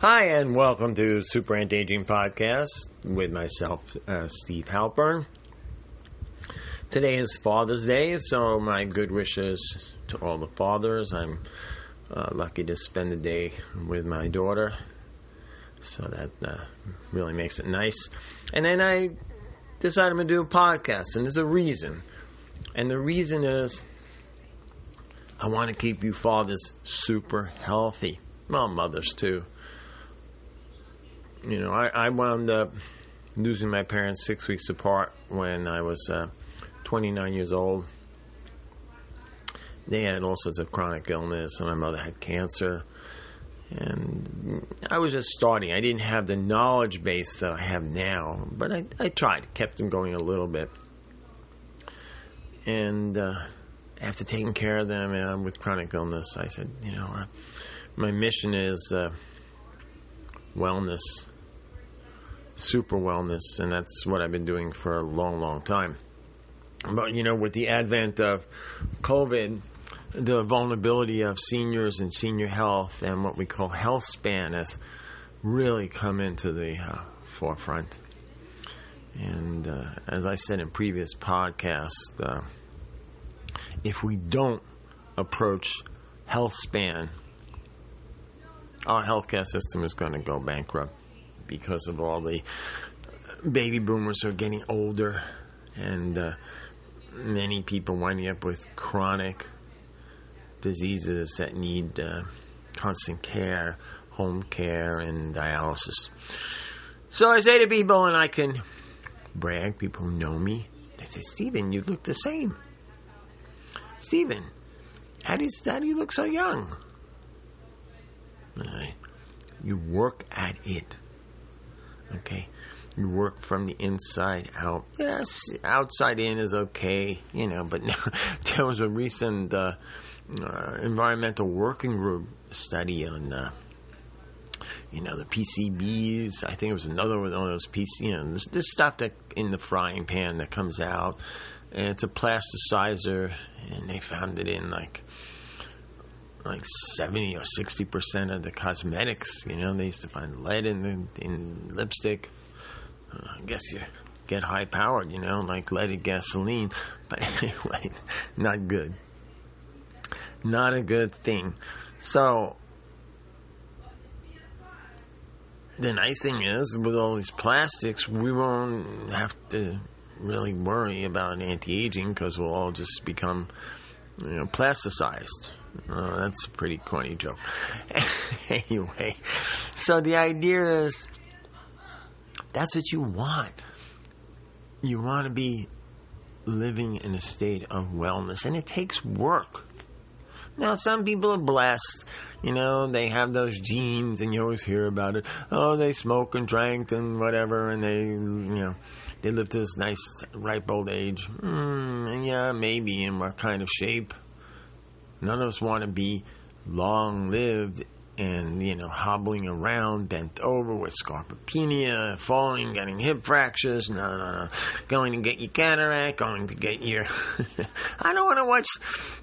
Hi, and welcome to Super Anti-Aging Podcast with myself, uh, Steve Halpern. Today is Father's Day, so my good wishes to all the fathers. I'm uh, lucky to spend the day with my daughter, so that uh, really makes it nice. And then I decided to do a podcast, and there's a reason. And the reason is I want to keep you fathers super healthy. Well, mothers too you know, I, I wound up losing my parents six weeks apart when I was uh, 29 years old. They had all sorts of chronic illness, and my mother had cancer. And I was just starting. I didn't have the knowledge base that I have now, but I, I tried, kept them going a little bit. And uh, after taking care of them uh, with chronic illness, I said, you know, uh, my mission is uh, wellness super wellness, and that's what I've been doing for a long, long time. But you know, with the advent of COVID, the vulnerability of seniors and senior health and what we call health span has really come into the uh, forefront. And uh, as I said in previous podcasts, uh, if we don't approach health span, our healthcare system is going to go bankrupt because of all the baby boomers are getting older and uh, many people winding up with chronic diseases that need uh, constant care, home care, and dialysis. So I say to people, and I can brag, people who know me, they say, Stephen, you look the same. Stephen, how do you, how do you look so young? You work at it. Okay. You work from the inside out. Yes, outside in is okay, you know, but there was a recent uh, uh, environmental working group study on, uh, you know, the PCBs. I think it was another one of those PC, you know, this, this stuff that in the frying pan that comes out. And it's a plasticizer, and they found it in like like 70 or 60 percent of the cosmetics. You know, they used to find lead in the, in lipstick. Uh, I guess you get high powered, you know, like leaded gasoline. But anyway, not good. Not a good thing. So, the nice thing is, with all these plastics, we won't have to really worry about anti aging because we'll all just become, you know, plasticized Oh, that's a pretty corny joke. anyway, so the idea is that's what you want. You want to be living in a state of wellness, and it takes work. Now, some people are blessed. You know, they have those genes, and you always hear about it. Oh, they smoke and drank and whatever, and they, you know, they live to this nice, ripe old age. Mm, yeah, maybe. In what kind of shape? None of us want to be long lived and you know hobbling around, bent over with sarcopenia, falling, getting hip fractures. No, no, no. Going to get your cataract, going to get your. I don't want to watch,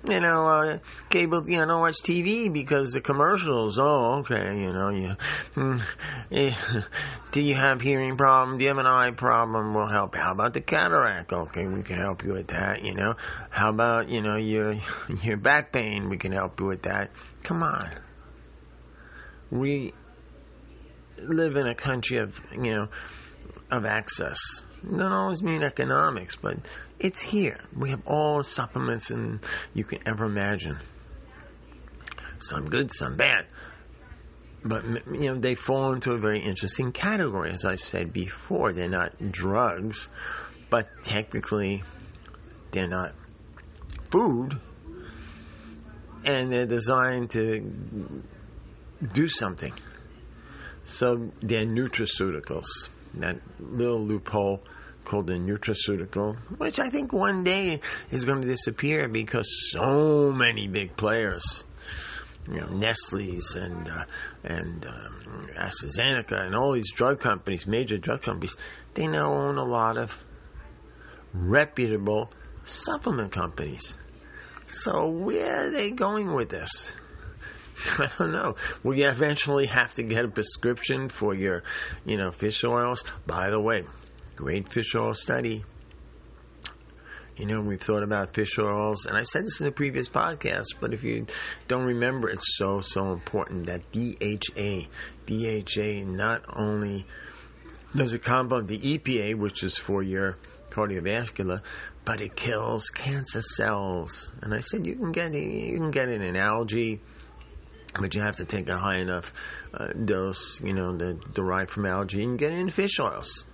you know, uh, cable. You know, watch TV because the commercials. Oh, okay. You know, you. Mm, eh, do you have hearing problem? Do you have an eye problem? We'll help. How about the cataract? Okay, we can help you with that. You know. How about you know your your back pain? We can help you with that. Come on we live in a country of you know of access. Doesn't always mean economics, but it's here. We have all supplements and you can ever imagine. Some good, some bad. But you know they fall into a very interesting category, as I said before. They're not drugs, but technically they're not food, and they're designed to do something. So they're nutraceuticals. That little loophole called the nutraceutical, which I think one day is going to disappear because so many big players, you know, Nestle's and uh, and um, AstraZeneca and all these drug companies, major drug companies, they now own a lot of reputable supplement companies. So where are they going with this? I don't know. Will you eventually have to get a prescription for your, you know, fish oils? By the way, great fish oil study. You know, we've thought about fish oils, and I said this in a previous podcast, but if you don't remember, it's so, so important that DHA, DHA not only does it compound the EPA, which is for your cardiovascular, but it kills cancer cells. And I said you can get you can get it in algae, but you have to take a high enough uh, dose, you know, derived from algae, and get it in fish oils.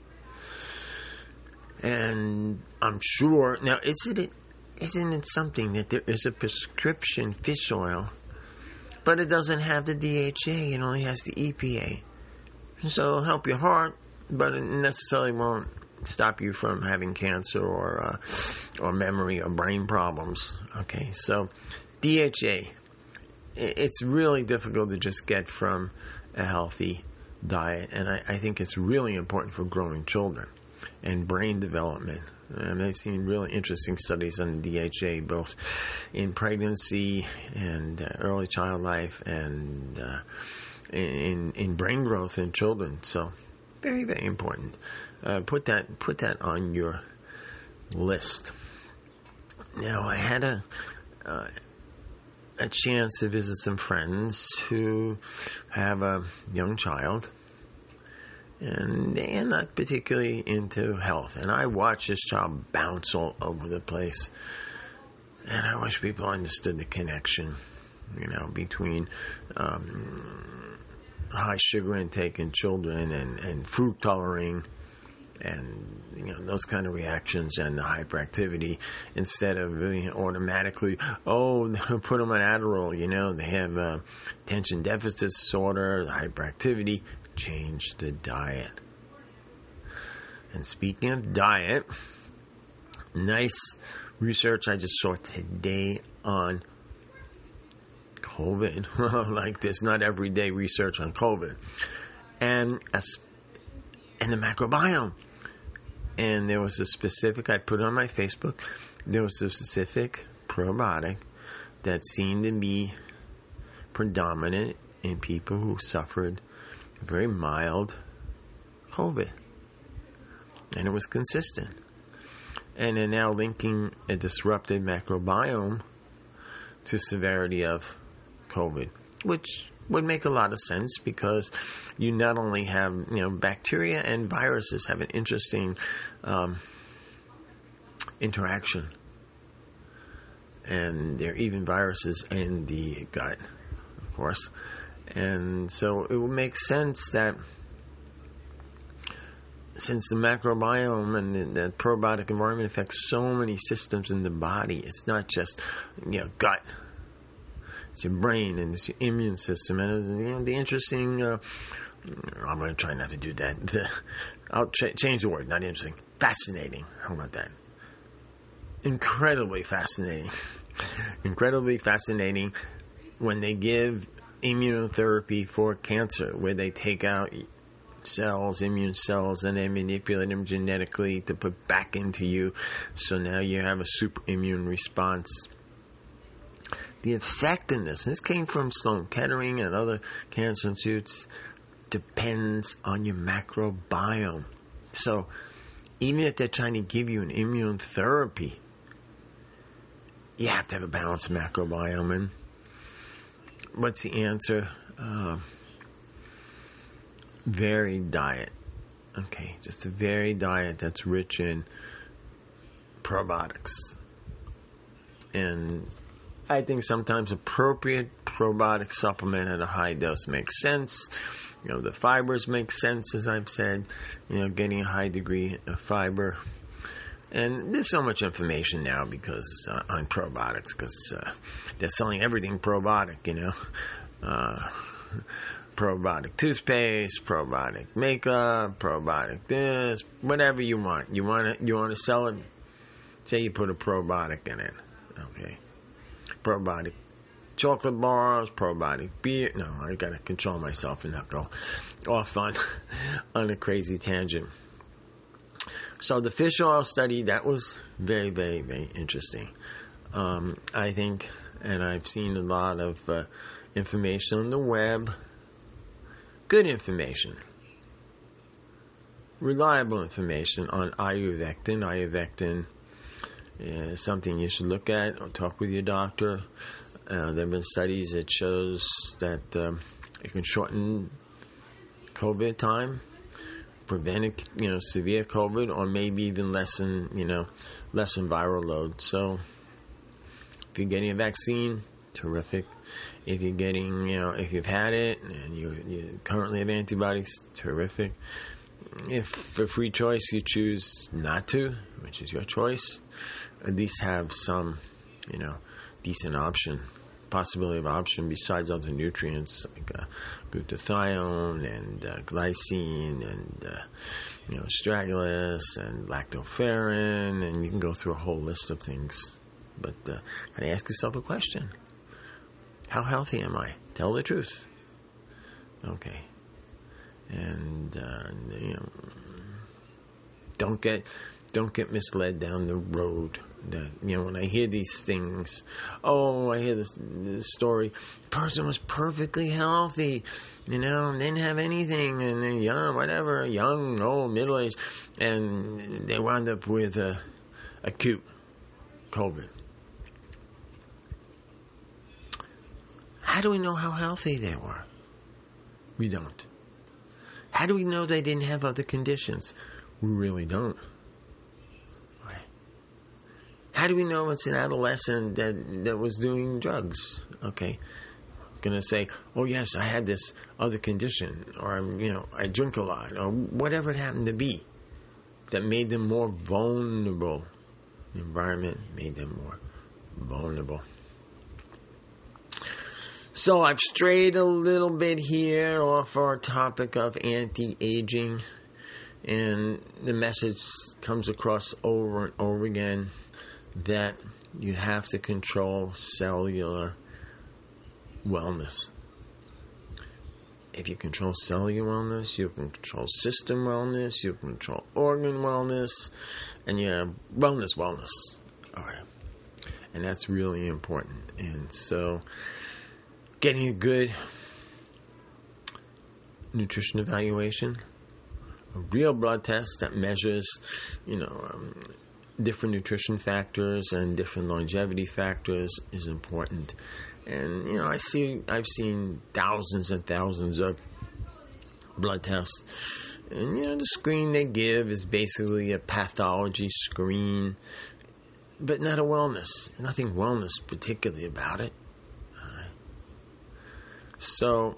And I'm sure now isn't it isn't it something that there is a prescription fish oil, but it doesn't have the DHA, it only has the EPA. So it'll help your heart, but it necessarily won't stop you from having cancer or uh, or memory or brain problems. Okay, so DHA, it's really difficult to just get from a healthy diet, and I, I think it's really important for growing children and brain development. And I've seen really interesting studies on DHA, both in pregnancy and uh, early child life, and uh, in in brain growth in children. So very, very important. Uh, put that put that on your list. Now, I had a uh, a chance to visit some friends who have a young child, and they are not particularly into health. And I watch this child bounce all over the place, and I wish people understood the connection, you know, between. Um, high sugar intake in children and, and food coloring and you know those kind of reactions and the hyperactivity instead of you know, automatically oh put them on Adderall you know they have uh, attention deficit disorder hyperactivity change the diet and speaking of diet nice research I just saw today on COVID. like there's not everyday research on COVID, and as and the microbiome. And there was a specific. I put on my Facebook. There was a specific probiotic that seemed to be predominant in people who suffered very mild COVID, and it was consistent. And they're now linking a disrupted microbiome to severity of COVID, which would make a lot of sense because you not only have you know bacteria and viruses have an interesting um, interaction, and there are even viruses in the gut, of course, and so it would make sense that since the microbiome and the, probiotic environment affects so many systems in the body, it's not just you know gut it's your brain and it's your immune system. And you know, the interesting, uh, I'm going to try not to do that. The, I'll ch- change the word, not interesting. Fascinating. How about that? Incredibly fascinating. Incredibly fascinating when they give immunotherapy for cancer, where they take out cells, immune cells, and they manipulate them genetically to put back into you. So now you have a super immune response the effectiveness, this came from Sloan Kettering and other cancer institutes, depends on your microbiome. So, even if they're trying to give you an immune therapy, you have to have a balanced microbiome. And what's the answer? Uh, varied diet. Okay, just a varied diet that's rich in probiotics. And I think sometimes appropriate probiotic supplement at a high dose makes sense. You know, the fibers make sense, as I've said. You know, getting a high degree of fiber. And there's so much information now because uh, on probiotics, because uh, they're selling everything probiotic. You know, uh, probiotic toothpaste, probiotic makeup, probiotic this, whatever you want. You want to you want to sell it. Say you put a probiotic in it. Okay probiotic chocolate bars, probiotic beer. No, I gotta control myself and not go off on on a crazy tangent. So the fish oil study that was very, very, very interesting. Um, I think and I've seen a lot of uh, information on the web. Good information, reliable information on ivermectin. Ivermectin is something you should look at or talk with your doctor. Uh, there have been studies that shows that um, it can shorten COVID time, prevent you know severe COVID, or maybe even lessen you know lessen viral load. So if you're getting a vaccine, terrific. If you're getting, you know, if you've had it and you, you currently have antibodies, terrific. If for free choice you choose not to, which is your choice, at least have some, you know, decent option, possibility of option besides other nutrients like uh, glutathione and uh, glycine and uh, you know astragalus and lactoferrin, and you can go through a whole list of things. But uh, gotta ask yourself a question: How healthy am I? Tell the truth. Okay, and uh, you know, don't get don't get misled down the road. That you know, when I hear these things, oh, I hear this, this story. Person was perfectly healthy, you know, didn't have anything, and then young, whatever, young, old, middle aged, and they wound up with a acute COVID. How do we know how healthy they were? We don't. How do we know they didn't have other conditions? We really don't. How do we know it's an adolescent that that was doing drugs? Okay, gonna say, oh yes, I had this other condition, or I'm, you know, I drink a lot, or whatever it happened to be, that made them more vulnerable. The environment made them more vulnerable. So I've strayed a little bit here off our topic of anti-aging, and the message comes across over and over again that you have to control cellular wellness. If you control cellular wellness, you can control system wellness, you can control organ wellness, and you have wellness, wellness. All right. And that's really important. And so, getting a good nutrition evaluation, a real blood test that measures, you know, um, different nutrition factors and different longevity factors is important. And you know, I see I've seen thousands and thousands of blood tests. And you know, the screen they give is basically a pathology screen, but not a wellness. Nothing wellness particularly about it. So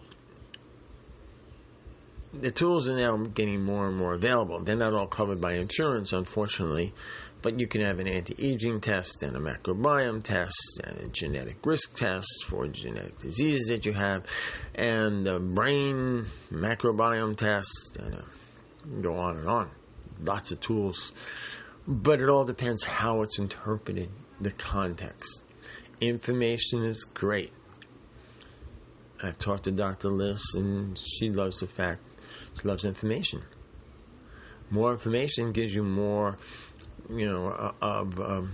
the tools are now getting more and more available. They're not all covered by insurance, unfortunately, but you can have an anti-aging test and a microbiome test and a genetic risk test for genetic diseases that you have, and a brain microbiome test, and a, go on and on. Lots of tools, but it all depends how it's interpreted, the context. Information is great. I've talked to Dr. Liss, and she loves the fact she loves information. More information gives you more you know, of um,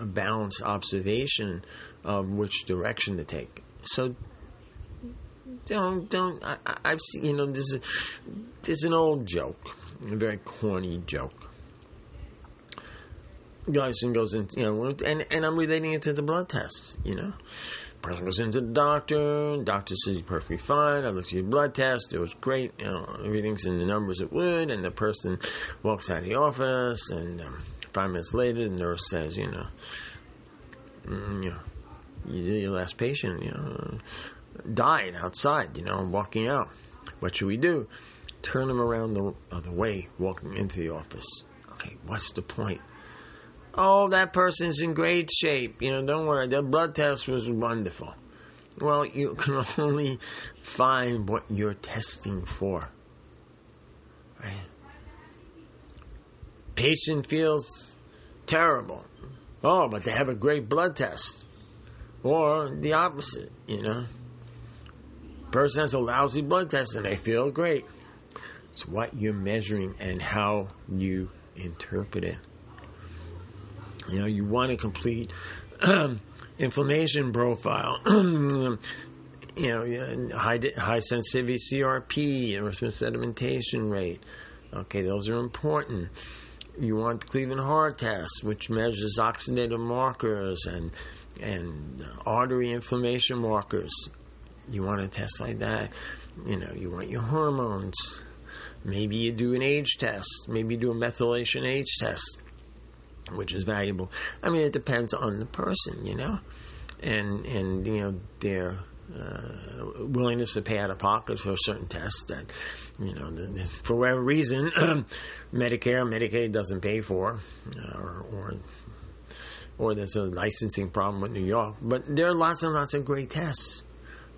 a balanced observation of which direction to take. So don't don't I, I've seen you know this is this is an old joke, a very corny joke. Guys and goes into you know and and I'm relating it to the blood tests, you know. Person goes into the doctor, doctor says you're perfectly fine. I looked at your blood test, it was great, you know, everything's in the numbers it would, and the person walks out of the office and um, Five minutes later, the nurse says, you know, mm, you know, your last patient, you know, died outside, you know, walking out. What should we do? Turn them around the other way, walking into the office. Okay, what's the point? Oh, that person's in great shape. You know, don't worry. their blood test was wonderful. Well, you can only find what you're testing for. Right? patient feels terrible. Oh, but they have a great blood test. Or the opposite, you know. Person has a lousy blood test and they feel great. It's what you're measuring and how you interpret it. You know, you want a complete inflammation profile. you know, high high sensitivity CRP, erythema sedimentation rate. Okay, those are important. You want the Cleveland Heart Test, which measures oxidative markers and and artery inflammation markers. You want a test like that. You know, you want your hormones. Maybe you do an age test. Maybe you do a methylation age test, which is valuable. I mean, it depends on the person, you know, and and you know their uh, willingness to pay out of pocket for certain tests that you know for whatever reason Medicare Medicaid doesn't pay for, uh, or, or or there's a licensing problem with New York. But there are lots and lots of great tests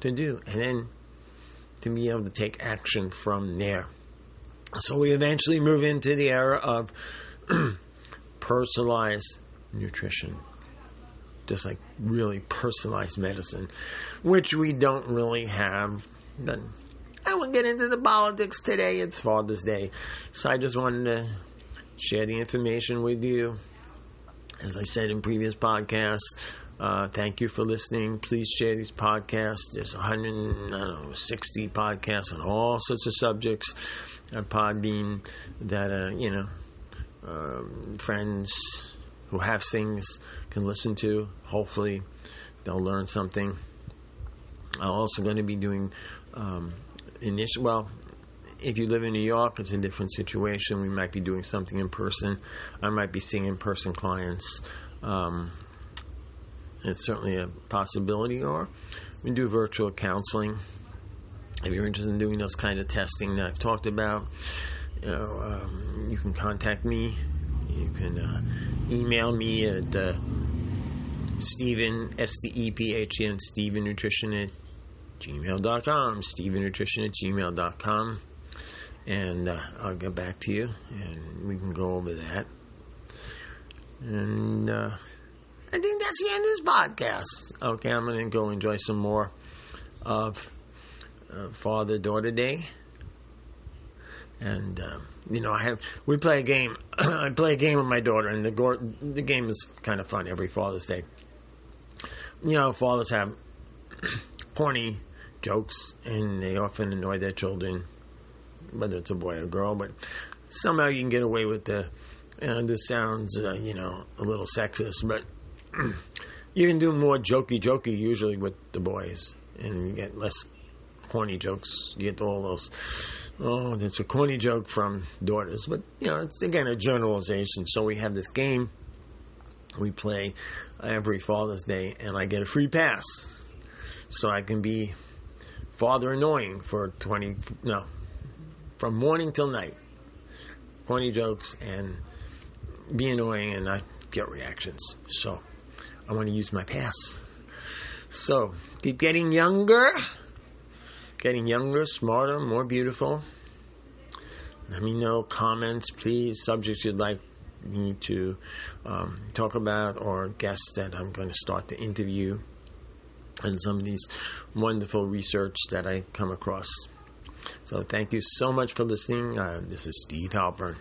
to do, and then to be able to take action from there. So we eventually move into the era of personalized nutrition. Just like really personalized medicine, which we don't really have. But I won't get into the politics today. It's Father's Day. So I just wanted to share the information with you. As I said in previous podcasts, uh, thank you for listening. Please share these podcasts. There's 160 podcasts on all sorts of subjects on Podbean that, uh, you know, um, friends who have things can listen to. Hopefully, they'll learn something. I'm also going to be doing um, initial. Well, if you live in New York, it's a different situation. We might be doing something in person. I might be seeing in person clients. Um, it's certainly a possibility. Or we do virtual counseling. If you're interested in doing those kind of testing that I've talked about, you know, um, you can contact me. You can uh, email me at uh, Stephen, S T E P H N, Stephen Nutrition at gmail.com, Stephen Nutrition at gmail.com and uh, I'll get back to you, and we can go over that. And uh, I think that's the end of this podcast. Okay, I'm going to go enjoy some more of uh, Father Daughter Day. And uh, you know, I have we play a game. I play a game with my daughter, and the go- the game is kind of fun every Father's Day. You know, fathers have corny jokes, and they often annoy their children whether it's a boy or a girl, but somehow you can get away with the. Uh, this sounds, uh, you know, a little sexist, but you can do more jokey, jokey usually with the boys, and you get less corny jokes. You get all those. Oh, that's a corny joke from daughters, but you know, it's again a generalization. So we have this game we play every Father's Day, and I get a free pass, so I can be father annoying for twenty no from morning till night. Corny jokes and be annoying and not get reactions. So I want to use my pass. So keep getting younger, getting younger, smarter, more beautiful. Let me know comments, please, subjects you'd like me to um, talk about or guests that I'm going to start to interview and some of these wonderful research that I come across. So thank you so much for listening. Uh, this is Steve Halpern.